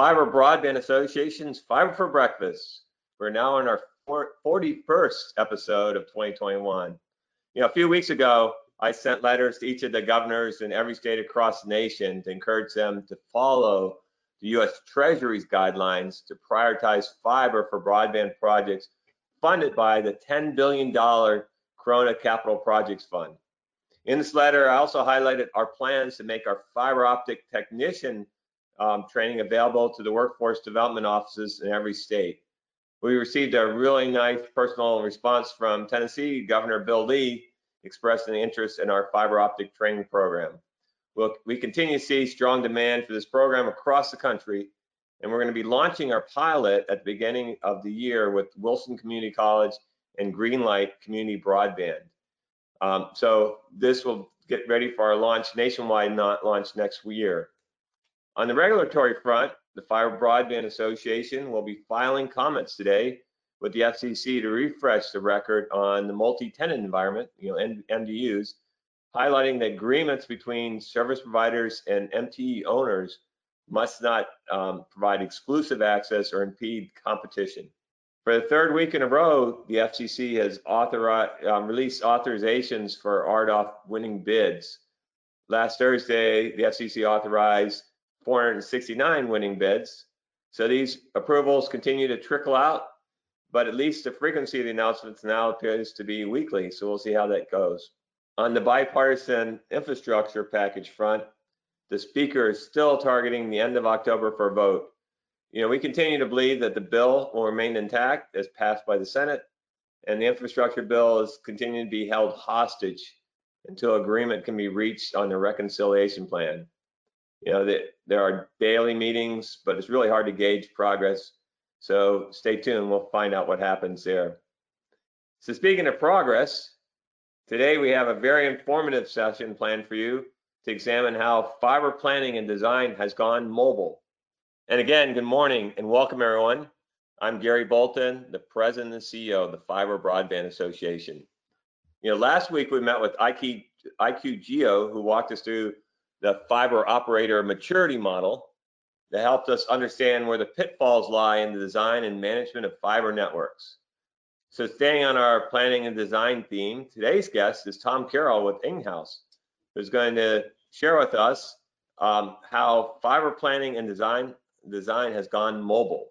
Fiber Broadband Association's Fiber for Breakfast. We're now in our 41st episode of 2021. You know, a few weeks ago, I sent letters to each of the governors in every state across the nation to encourage them to follow the U.S. Treasury's guidelines to prioritize fiber for broadband projects funded by the $10 billion Corona Capital Projects Fund. In this letter, I also highlighted our plans to make our fiber optic technician um, training available to the workforce development offices in every state. We received a really nice personal response from Tennessee Governor Bill Lee expressing interest in our fiber optic training program. We'll, we continue to see strong demand for this program across the country, and we're going to be launching our pilot at the beginning of the year with Wilson Community College and Greenlight Community Broadband. Um, so this will get ready for our launch, nationwide not launch next year. On the regulatory front, the Fiber Broadband Association will be filing comments today with the FCC to refresh the record on the multi-tenant environment, you know, MDUs, highlighting that agreements between service providers and MTE owners must not um, provide exclusive access or impede competition. For the third week in a row, the FCC has authorized, um, released authorizations for RDOF winning bids. Last Thursday, the FCC authorized 469 winning bids. So these approvals continue to trickle out, but at least the frequency of the announcements now appears to be weekly. So we'll see how that goes. On the bipartisan infrastructure package front, the speaker is still targeting the end of October for a vote. You know, we continue to believe that the bill will remain intact as passed by the Senate, and the infrastructure bill is continuing to be held hostage until agreement can be reached on the reconciliation plan. You know, that there are daily meetings, but it's really hard to gauge progress. So stay tuned, we'll find out what happens there. So speaking of progress, today we have a very informative session planned for you to examine how fiber planning and design has gone mobile. And again, good morning and welcome everyone. I'm Gary Bolton, the president and CEO of the Fiber Broadband Association. You know, last week we met with IQ, IQ Geo, who walked us through the fiber operator maturity model that helped us understand where the pitfalls lie in the design and management of fiber networks. So staying on our planning and design theme, today's guest is Tom Carroll with Enghouse, who's going to share with us um, how fiber planning and design design has gone mobile.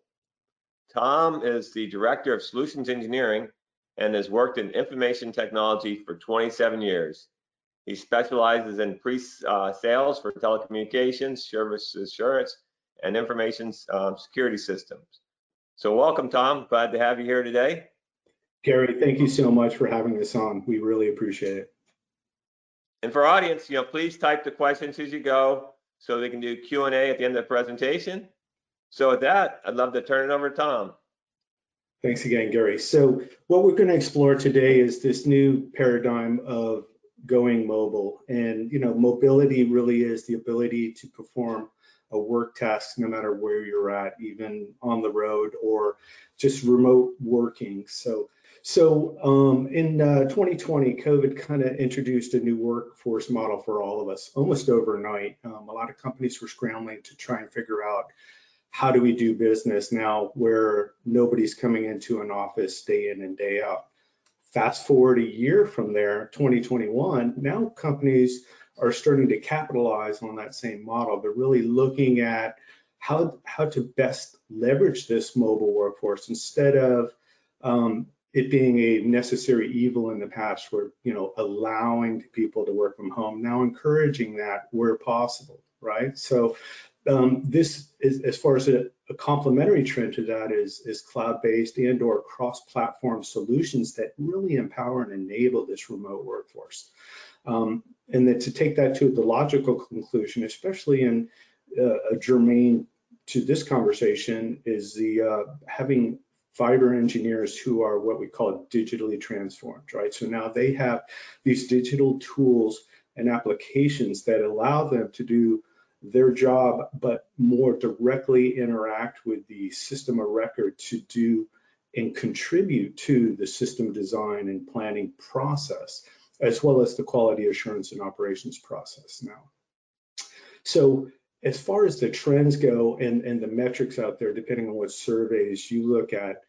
Tom is the Director of Solutions Engineering and has worked in information technology for 27 years. He specializes in pre-sales for telecommunications, service assurance, and information um, security systems. So welcome, Tom. Glad to have you here today. Gary, thank you so much for having us on. We really appreciate it. And for audience, you know, please type the questions as you go so they can do Q&A at the end of the presentation. So with that, I'd love to turn it over to Tom. Thanks again, Gary. So what we're going to explore today is this new paradigm of going mobile. And, you know, mobility really is the ability to perform a work task no matter where you're at, even on the road or just remote working. So, so um, in uh, 2020, COVID kind of introduced a new workforce model for all of us almost overnight. Um, a lot of companies were scrambling to try and figure out how do we do business now where nobody's coming into an office day in and day out. Fast forward a year from there, 2021, now companies are starting to capitalize on that same model. They're really looking at how, how to best leverage this mobile workforce instead of um, it being a necessary evil in the past where, you know, allowing people to work from home, now encouraging that where possible, right? So um, this is as far as a, a, complementary trend to that is is cloud-based and or cross-platform solutions that really empower and enable this remote workforce. Um, and that to take that to the logical conclusion, especially in uh, a germane to this conversation, is the uh, having fiber engineers who are what we call digitally transformed, right? So now they have these digital tools and applications that allow them to do their job, but more directly interact with the system of record to do and contribute to the system design and planning process, as well as the quality assurance and operations process now. So as far as the trends go and, and the metrics out there, depending on what surveys you look at,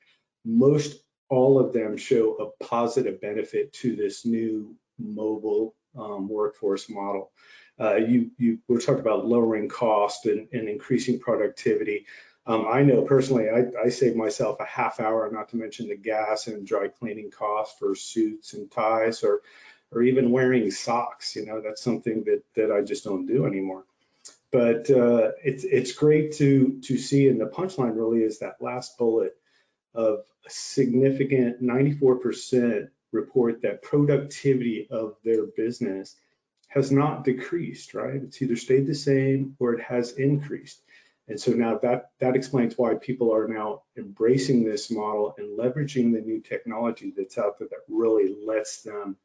most all of them show a positive benefit to this new mobile um, workforce model. Uh, you, you we're talking about lowering cost and, and increasing productivity. Um, I know personally, I, I save myself a half hour, not to mention the gas and dry cleaning costs for suits and ties, or or even wearing socks. You know, that's something that that I just don't do anymore. But uh, it's it's great to to see, and the punchline really is that last bullet of a significant 94% report that productivity of their business has not decreased, right? It's either stayed the same or it has increased. And so now that, that explains why people are now embracing this model and leveraging the new technology that's out there that really lets them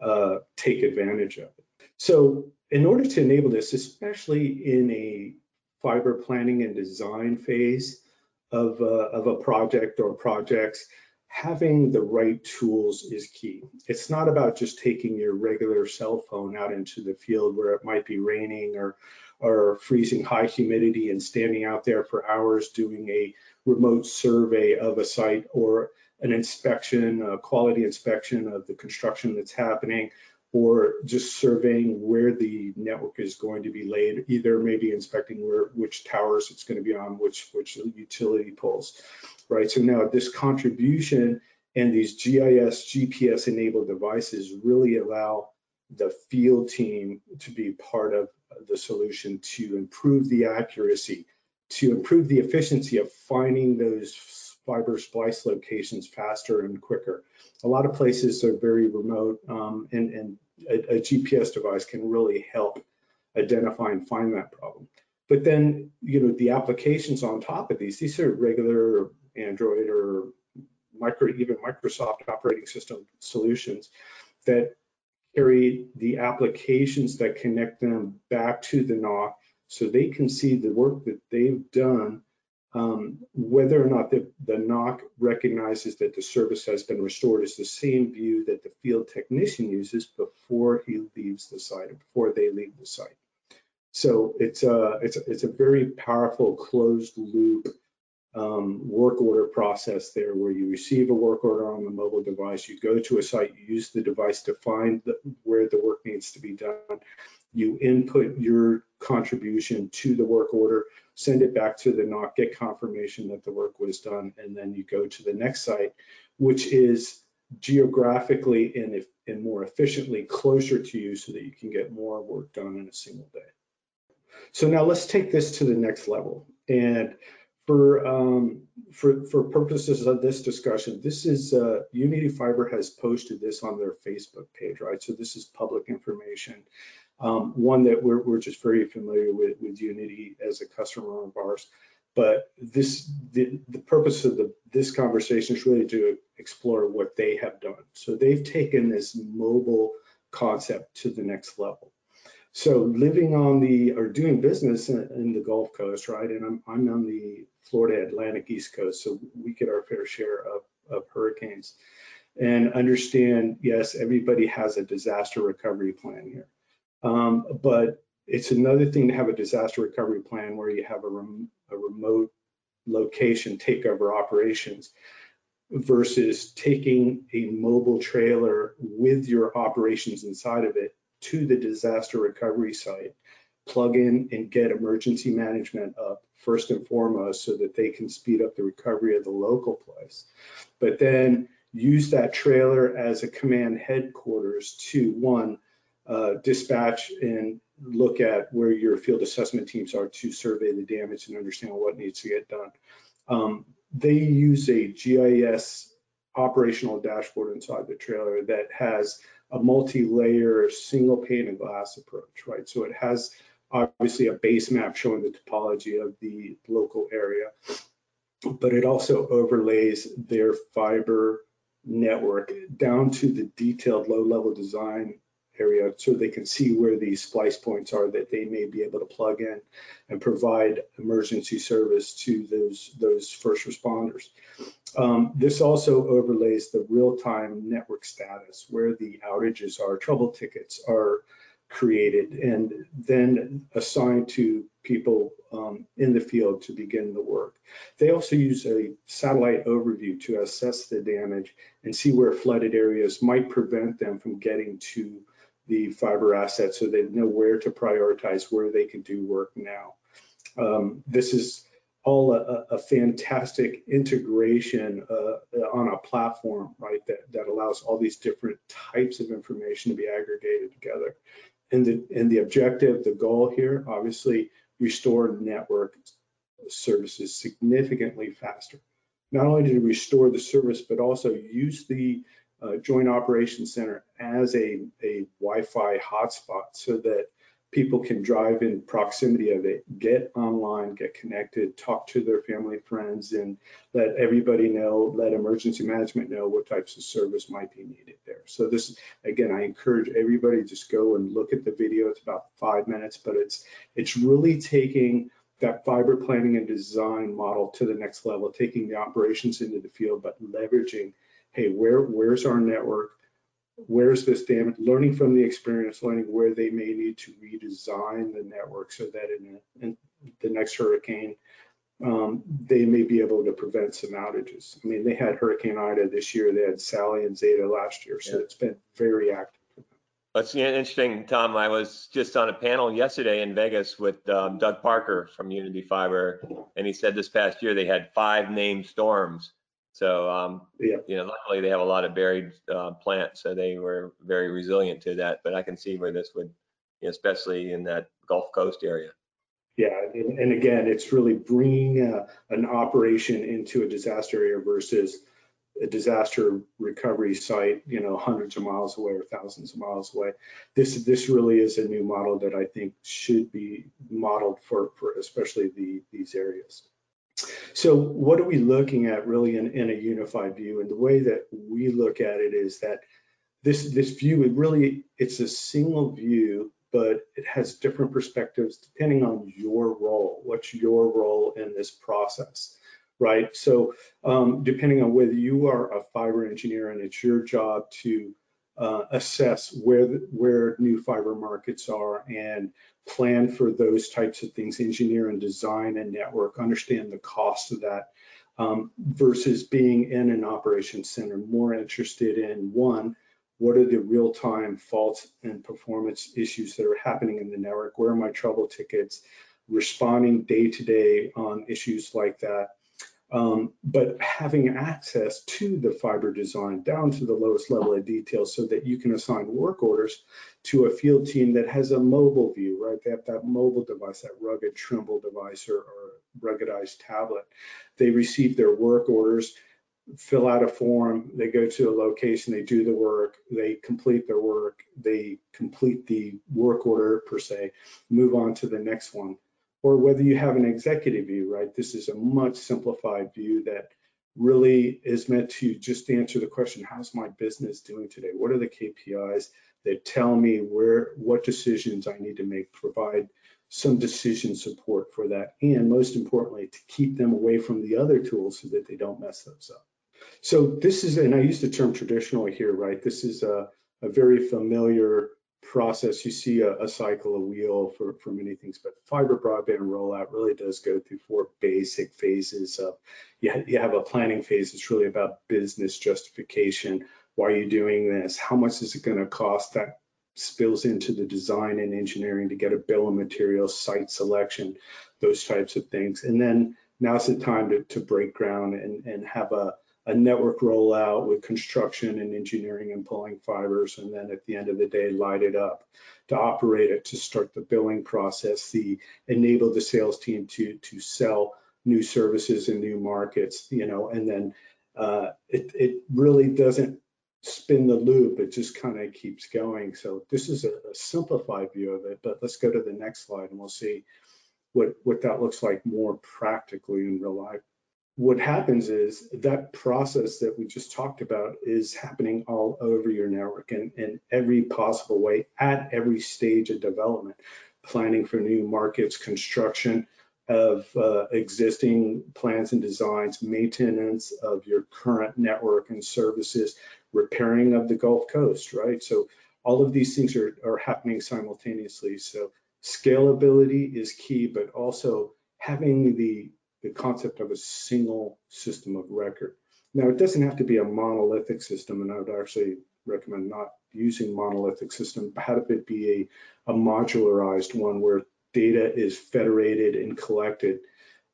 uh, take advantage of it. So in order to enable this, especially in a fiber planning and design phase of, uh, of a project or projects, having the right tools is key. It's not about just taking your regular cell phone out into the field where it might be raining or or freezing high humidity and standing out there for hours doing a remote survey of a site or an inspection, a quality inspection of the construction that's happening, or just surveying where the network is going to be laid, either maybe inspecting where which towers it's going to be on, which which utility poles, right? So now this contribution and these GIS GPS enabled devices really allow the field team to be part of the solution to improve the accuracy, to improve the efficiency of finding those fiber splice locations faster and quicker. A lot of places are very remote um, and, and a, a, GPS device can really help identify and find that problem. But then, you know, the applications on top of these, these are regular Android or micro, even Microsoft operating system solutions that carry the applications that connect them back to the NOC so they can see the work that they've done um, whether or not the, the NOC recognizes that the service has been restored is the same view that the field technician uses before he leaves the site, or before they leave the site. So it's a, it's a, it's a very powerful closed loop um, work order process there where you receive a work order on the mobile device, you go to a site, you use the device to find the, where the work needs to be done, you input your contribution to the work order, send it back to the NOC, get confirmation that the work was done, and then you go to the next site, which is geographically and, if, and more efficiently closer to you so that you can get more work done in a single day. So now let's take this to the next level. And for, um, for, for purposes of this discussion, this is uh, Unity Fiber has posted this on their Facebook page, right? So this is public information. Um, one that we're, we're just very familiar with, with Unity as a customer of ours. But this, the, the purpose of the, this conversation is really to explore what they have done. So they've taken this mobile concept to the next level. So living on the, or doing business in, in the Gulf Coast, right? And I'm, I'm on the Florida Atlantic East Coast, so we get our fair share of, of hurricanes and understand, yes, everybody has a disaster recovery plan here. Um, but it's another thing to have a disaster recovery plan where you have a, rem a remote location takeover operations versus taking a mobile trailer with your operations inside of it to the disaster recovery site, plug in and get emergency management up first and foremost so that they can speed up the recovery of the local place. But then use that trailer as a command headquarters to one, uh, dispatch and look at where your field assessment teams are to survey the damage and understand what needs to get done. Um, they use a GIS operational dashboard inside the trailer that has a multi-layer single pane of glass approach, right? So it has obviously a base map showing the topology of the local area. but it also overlays their fiber network down to the detailed low-level design area so they can see where these splice points are that they may be able to plug in and provide emergency service to those, those first responders. Um, this also overlays the real-time network status, where the outages are, trouble tickets are created, and then assigned to people um, in the field to begin the work. They also use a satellite overview to assess the damage and see where flooded areas might prevent them from getting to the fiber assets so they know where to prioritize where they can do work now. Um, this is all a, a fantastic integration uh, on a platform, right, that, that allows all these different types of information to be aggregated together. And the, and the objective, the goal here, obviously, restore network services significantly faster. Not only to restore the service, but also use the uh, Joint Operations Center as a, a Wi-Fi hotspot so that people can drive in proximity of it, get online, get connected, talk to their family, friends, and let everybody know, let emergency management know what types of service might be needed there. So this, again, I encourage everybody just go and look at the video. It's about five minutes, but it's it's really taking that fiber planning and design model to the next level, taking the operations into the field, but leveraging hey, where where's our network? Where's this damage? Learning from the experience, learning where they may need to redesign the network so that in, in the next hurricane, um, they may be able to prevent some outages. I mean, they had Hurricane Ida this year, they had Sally and Zeta last year, so yeah. it's been very active. That's interesting, Tom. I was just on a panel yesterday in Vegas with um, Doug Parker from Unity Fiber, and he said this past year they had five named storms so, um, yeah. you know, luckily they have a lot of buried uh, plants, so they were very resilient to that. But I can see where this would, you know, especially in that Gulf Coast area. Yeah, and, and again, it's really bringing a, an operation into a disaster area versus a disaster recovery site, you know, hundreds of miles away or thousands of miles away. This this really is a new model that I think should be modeled for for especially the these areas. So what are we looking at really in, in a unified view? And the way that we look at it is that this this view, it really it's a single view, but it has different perspectives depending on your role. What's your role in this process? Right. So um, depending on whether you are a fiber engineer and it's your job to uh, assess where where new fiber markets are and plan for those types of things, engineer and design and network, understand the cost of that, um, versus being in an operations center, more interested in one, what are the real-time faults and performance issues that are happening in the network? Where are my trouble tickets? Responding day to day on issues like that. Um, but having access to the fiber design down to the lowest level of detail so that you can assign work orders to a field team that has a mobile view, right? They have that mobile device, that rugged Trimble device or, or ruggedized tablet. They receive their work orders, fill out a form, they go to a location, they do the work, they complete their work, they complete the work order per se, move on to the next one or whether you have an executive view, right? This is a much simplified view that really is meant to just answer the question, how's my business doing today? What are the KPIs that tell me where, what decisions I need to make, provide some decision support for that, and most importantly, to keep them away from the other tools so that they don't mess those up. So this is, and I use the term traditionally here, right? This is a, a very familiar process, you see a, a, cycle, a wheel for, for many things, but fiber broadband rollout really does go through four basic phases of, you, ha you have a planning phase, it's really about business justification. Why are you doing this? How much is it gonna cost? That spills into the design and engineering to get a bill of materials, site selection, those types of things. And then now's the time to, to break ground and, and have a, a network rollout with construction and engineering and pulling fibers, and then at the end of the day, light it up to operate it, to start the billing process, the enable the sales team to to sell new services in new markets, you know, and then uh, it it really doesn't spin the loop. It just kind of keeps going. So this is a, a simplified view of it, but let's go to the next slide and we'll see what what that looks like more practically in real life. What happens is that process that we just talked about is happening all over your network and in every possible way at every stage of development, planning for new markets, construction of uh, existing plans and designs, maintenance of your current network and services, repairing of the Gulf Coast, right? So all of these things are, are happening simultaneously. So scalability is key, but also having the the concept of a single system of record. Now, it doesn't have to be a monolithic system, and I would actually recommend not using monolithic system. But have it be a, a modularized one where data is federated and collected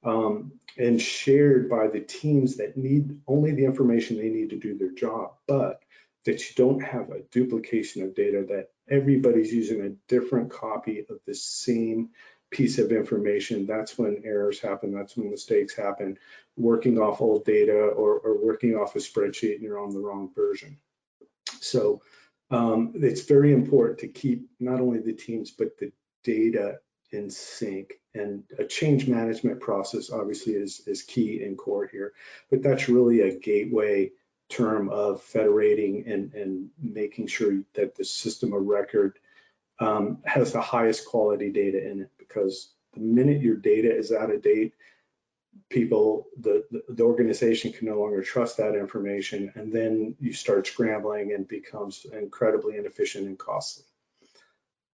um, and shared by the teams that need only the information they need to do their job, but that you don't have a duplication of data that everybody's using a different copy of the same piece of information, that's when errors happen, that's when mistakes happen, working off old data or, or working off a spreadsheet and you're on the wrong version. So um, it's very important to keep not only the teams, but the data in sync. And a change management process obviously is, is key and core here, but that's really a gateway term of federating and, and making sure that the system of record um, has the highest quality data in it because the minute your data is out of date, people, the, the, organization can no longer trust that information and then you start scrambling and becomes incredibly inefficient and costly.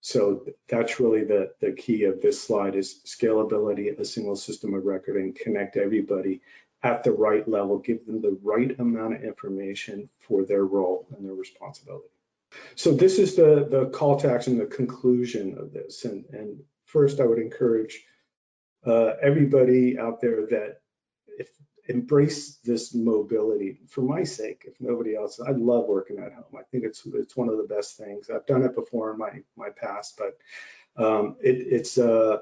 So that's really the, the key of this slide is scalability, a single system of record and connect everybody at the right level, give them the right amount of information for their role and their responsibility. So this is the, the call to action, the conclusion of this. And, and first I would encourage uh, everybody out there that if embrace this mobility for my sake, if nobody else, I love working at home. I think it's it's one of the best things. I've done it before in my my past, but um, it, it's uh,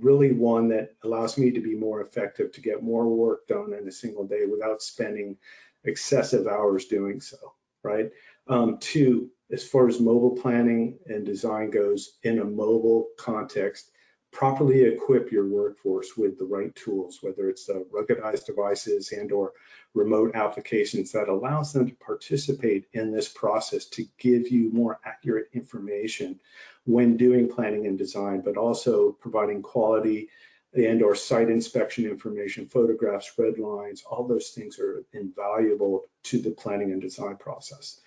really one that allows me to be more effective, to get more work done in a single day without spending excessive hours doing so, right? Um, two, as far as mobile planning and design goes in a mobile context, properly equip your workforce with the right tools, whether it's the ruggedized devices and or remote applications that allows them to participate in this process to give you more accurate information when doing planning and design, but also providing quality and or site inspection information, photographs, red lines, all those things are invaluable to the planning and design process.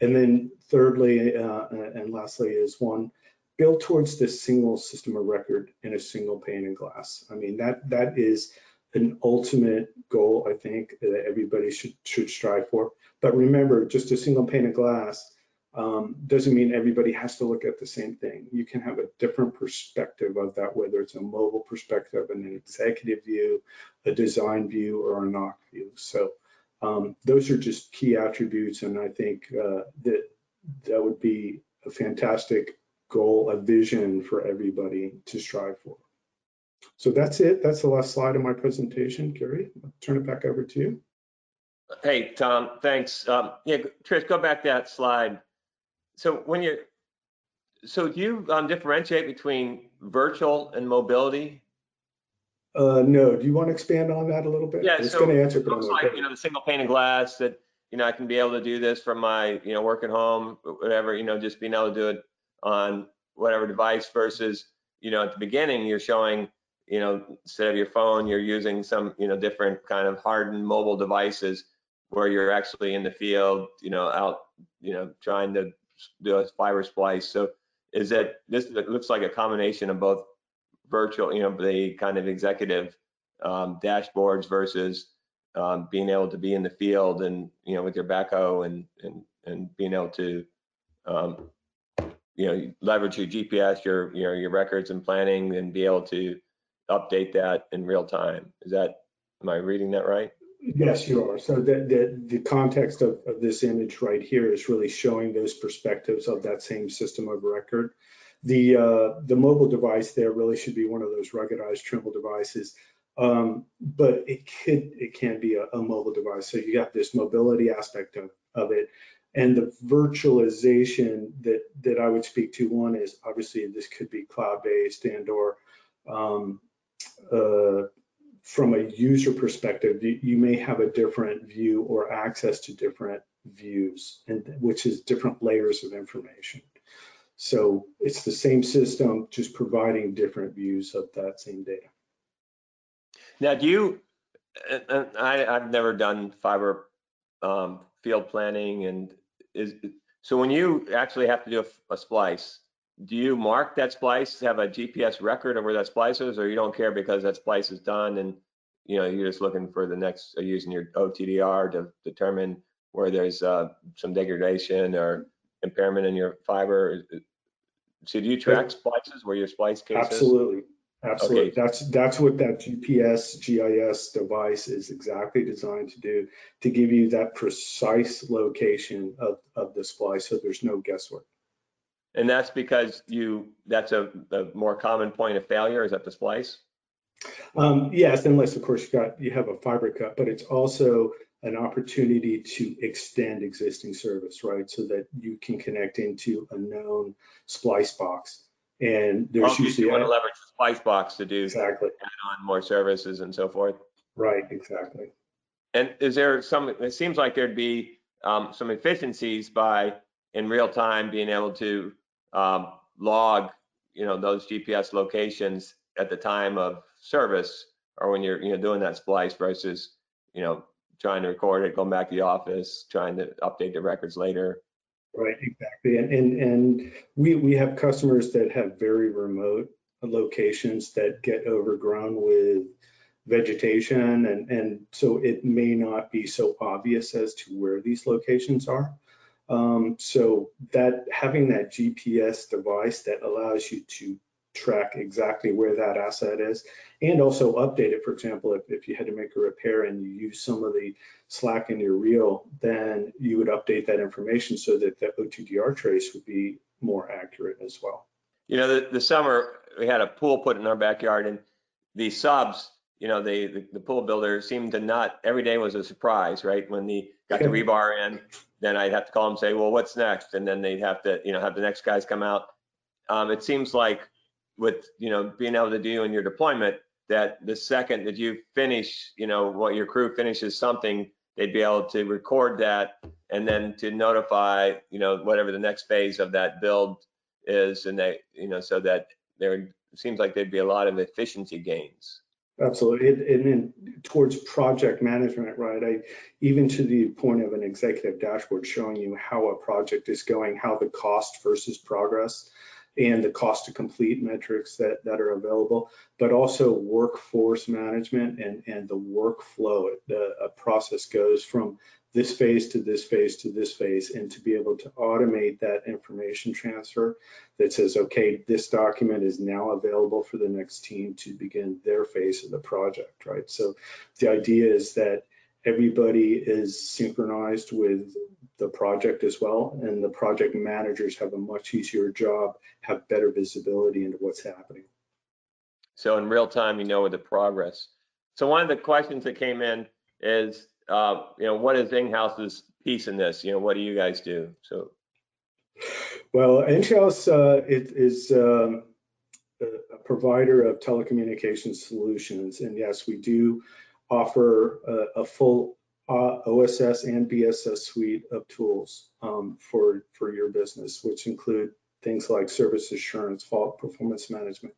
And then thirdly, uh, and lastly is one, build towards this single system of record in a single pane of glass. I mean, that that is an ultimate goal, I think, that everybody should, should strive for. But remember, just a single pane of glass um, doesn't mean everybody has to look at the same thing. You can have a different perspective of that, whether it's a mobile perspective, an executive view, a design view, or a NOC view. So um, those are just key attributes, and I think uh, that that would be a fantastic goal, a vision for everybody to strive for. So that's it. That's the last slide of my presentation. Gary, I'll turn it back over to you. Hey, Tom, thanks. Um, yeah, Trish, go back that slide. So when you, so do you um, differentiate between virtual and mobility? Uh, no, do you want to expand on that a little bit? Yeah, it's so going to answer, it looks like, you know, the single pane of glass that, you know, I can be able to do this from my, you know, work at home, whatever, you know, just being able to do it on whatever device versus, you know, at the beginning, you're showing, you know, instead of your phone, you're using some, you know, different kind of hardened mobile devices where you're actually in the field, you know, out, you know, trying to do a fiber splice. So is that this looks like a combination of both virtual, you know, the kind of executive um, dashboards versus um, being able to be in the field and you know with your backhoe and and and being able to um, you know leverage your GPS, your your your records and planning, and be able to update that in real time. Is that am I reading that right? Yes, you are. So the, the, the context of, of this image right here is really showing those perspectives of that same system of record. The uh, the mobile device there really should be one of those ruggedized Trimble devices, um, but it could it can be a, a, mobile device. So you got this mobility aspect of, of it, and the virtualization that that I would speak to. One is obviously this could be cloud based and or um, uh, from a user perspective, you, may have a different view or access to different views, and which is different layers of information. So it's the same system, just providing different views of that same data. Now, do you, I, I've never done fiber um, field planning and is, so when you actually have to do a, a, splice, do you mark that splice, have a GPS record of where that splice is, or you don't care because that splice is done and you know you're just looking for the next, using your OTDR to determine where there's uh, some degradation or impairment in your fiber? So do you track splices where your splice cases? Absolutely. Absolutely. Okay. That's that's what that GPS GIS device is exactly designed to do to give you that precise location of, of the splice so there's no guesswork. And that's because you that's a, a more common point of failure is at the splice? Um, yes, unless of course you got you have a fiber cut, but it's also an opportunity to extend existing service, right? So that you can connect into a known splice box. And there's usually you want to leverage the splice box to do exactly add on more services and so forth. Right, exactly. And is there some? It seems like there'd be um, some efficiencies by in real time being able to um, log, you know, those GPS locations at the time of service or when you're you know doing that splice versus you know trying to record it, going back to the office, trying to update the records later. Right, exactly. And and, and we, we have customers that have very remote locations that get overgrown with vegetation and, and so it may not be so obvious as to where these locations are. Um, so that having that GPS device that allows you to track exactly where that asset is and also update it. For example, if, if you had to make a repair and you use some of the slack in your reel, then you would update that information so that the OTDR trace would be more accurate as well. You know, the, the summer we had a pool put in our backyard and the subs, you know, they, the, the pool builder seemed to not, every day was a surprise, right? When they got the rebar in, then I'd have to call them and say, well, what's next? And then they'd have to, you know, have the next guys come out. Um, it seems like with you know being able to do in your deployment that the second that you finish you know what your crew finishes something they'd be able to record that and then to notify you know whatever the next phase of that build is and they you know so that there seems like there'd be a lot of efficiency gains absolutely and, then towards project management right i even to the point of an executive dashboard showing you how a project is going how the cost versus progress and the cost to complete metrics that, that are available, but also workforce management and, and the workflow. The process goes from this phase to this phase to this phase and to be able to automate that information transfer that says, okay, this document is now available for the next team to begin their phase of the project, right? So the idea is that everybody is synchronized with the project as well, and the project managers have a much easier job, have better visibility into what's happening. So in real time, you know the progress. So one of the questions that came in is, uh, you know, what is Enghouse's piece in this? You know, what do you guys do? So, well, Enghouse uh, it is um, a provider of telecommunications solutions, and yes, we do offer a, a full uh, OSS and BSS suite of tools um, for, for your business, which include things like service assurance, fault performance management,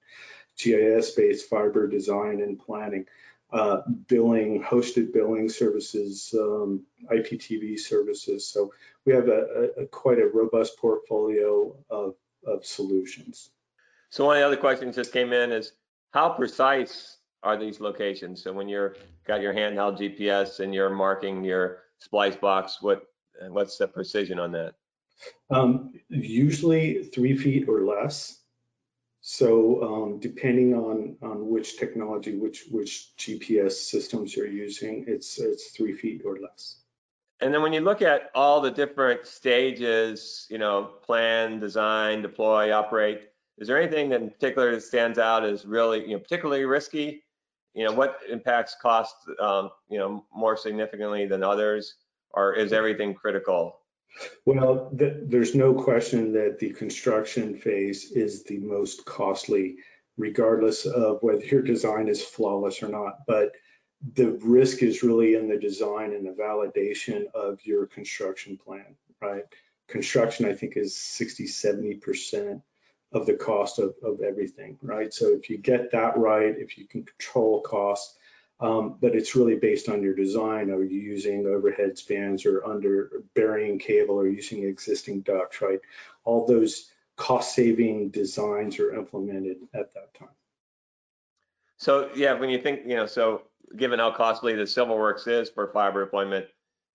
GIS-based fiber design and planning, uh, billing, hosted billing services, um, IPTV services. So we have a, a, quite a robust portfolio of, of solutions. So one of the other questions that came in is how precise are these locations? So when you're got your handheld GPS and you're marking your splice box, what what's the precision on that? Um, usually three feet or less. So um, depending on on which technology, which which GPS systems you're using, it's it's three feet or less. And then when you look at all the different stages, you know, plan, design, deploy, operate, is there anything that in particular that stands out as really, you know, particularly risky you know, what impacts cost, um, you know, more significantly than others, or is everything critical? Well, th there's no question that the construction phase is the most costly regardless of whether your design is flawless or not. But the risk is really in the design and the validation of your construction plan, right? Construction, I think, is 60, 70% of the cost of, of everything, right? So if you get that right, if you can control costs, um, but it's really based on your design. Are you using overhead spans or under burying cable or using existing ducts, right? All those cost saving designs are implemented at that time. So yeah, when you think, you know, so given how costly the civil works is for fiber deployment,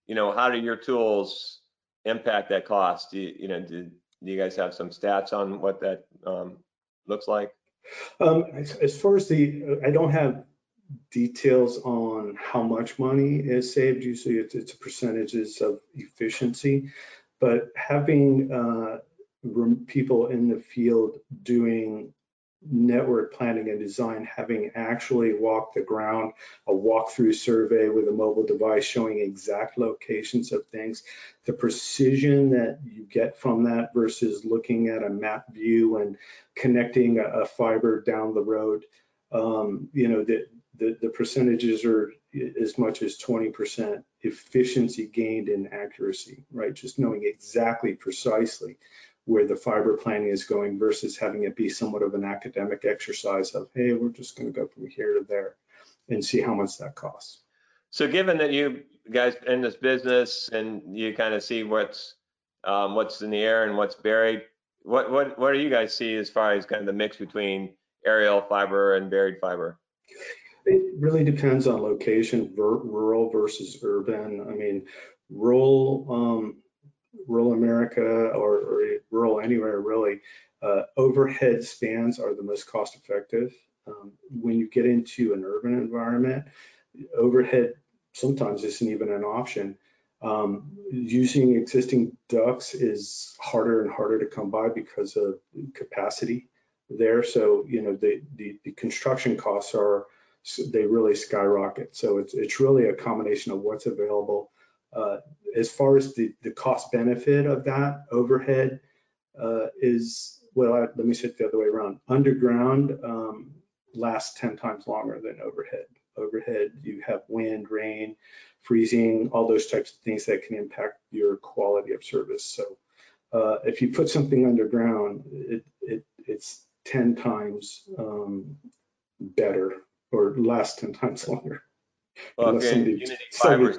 you know, how do your tools impact that cost? Do you, you know, do, do you guys have some stats on what that um, looks like? Um, as, as, far as the, I don't have details on how much money is saved. Usually it's, it's percentages of efficiency, but having uh, people in the field doing network planning and design, having actually walked the ground, a walkthrough survey with a mobile device showing exact locations of things, the precision that you get from that versus looking at a map view and connecting a, a fiber down the road, um, you know, the, the, the percentages are as much as 20% efficiency gained in accuracy, right? Just knowing exactly precisely where the fiber planning is going versus having it be somewhat of an academic exercise of, hey, we're just going to go from here to there and see how much that costs. So given that you guys in this business and you kind of see what's um, what's in the air and what's buried, what what what do you guys see as far as kind of the mix between aerial fiber and buried fiber? It really depends on location, rural versus urban. I mean, rural um, rural America or, or rural anywhere really, uh, overhead spans are the most cost effective. Um, when you get into an urban environment, overhead sometimes isn't even an option. Um, using existing ducts is harder and harder to come by because of capacity there. So, you know, the, the, the construction costs are, they really skyrocket. So it's, it's really a combination of what's available uh, as far as the, the cost benefit of that overhead uh, is, well, I, let me say it the other way around. Underground um, lasts 10 times longer than overhead. Overhead, you have wind, rain, freezing, all those types of things that can impact your quality of service. So uh, if you put something underground, it, it, it's 10 times um, better or last 10 times longer. Well, Unity Fibers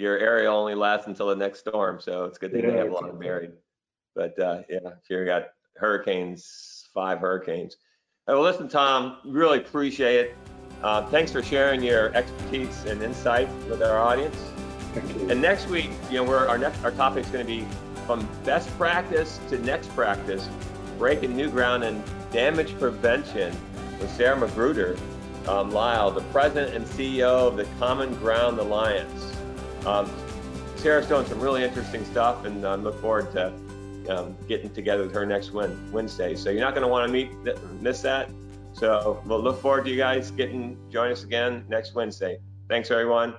your area only lasts until the next storm, so it's good that yeah, they have a lot of buried. But uh, yeah, if you got hurricanes, five hurricanes. well, listen, Tom, really appreciate it. Uh, thanks for sharing your expertise and insight with our audience. And next week, you know, we're, our next our topic is going to be from best practice to next practice, breaking new ground in damage prevention with Sarah Magruder um, Lyle, the president and CEO of the Common Ground Alliance. Um, Sarah's doing some really interesting stuff, and I um, look forward to um, getting together with her next Wednesday. So you're not going to want to meet miss that. So we'll look forward to you guys getting join us again next Wednesday. Thanks, everyone.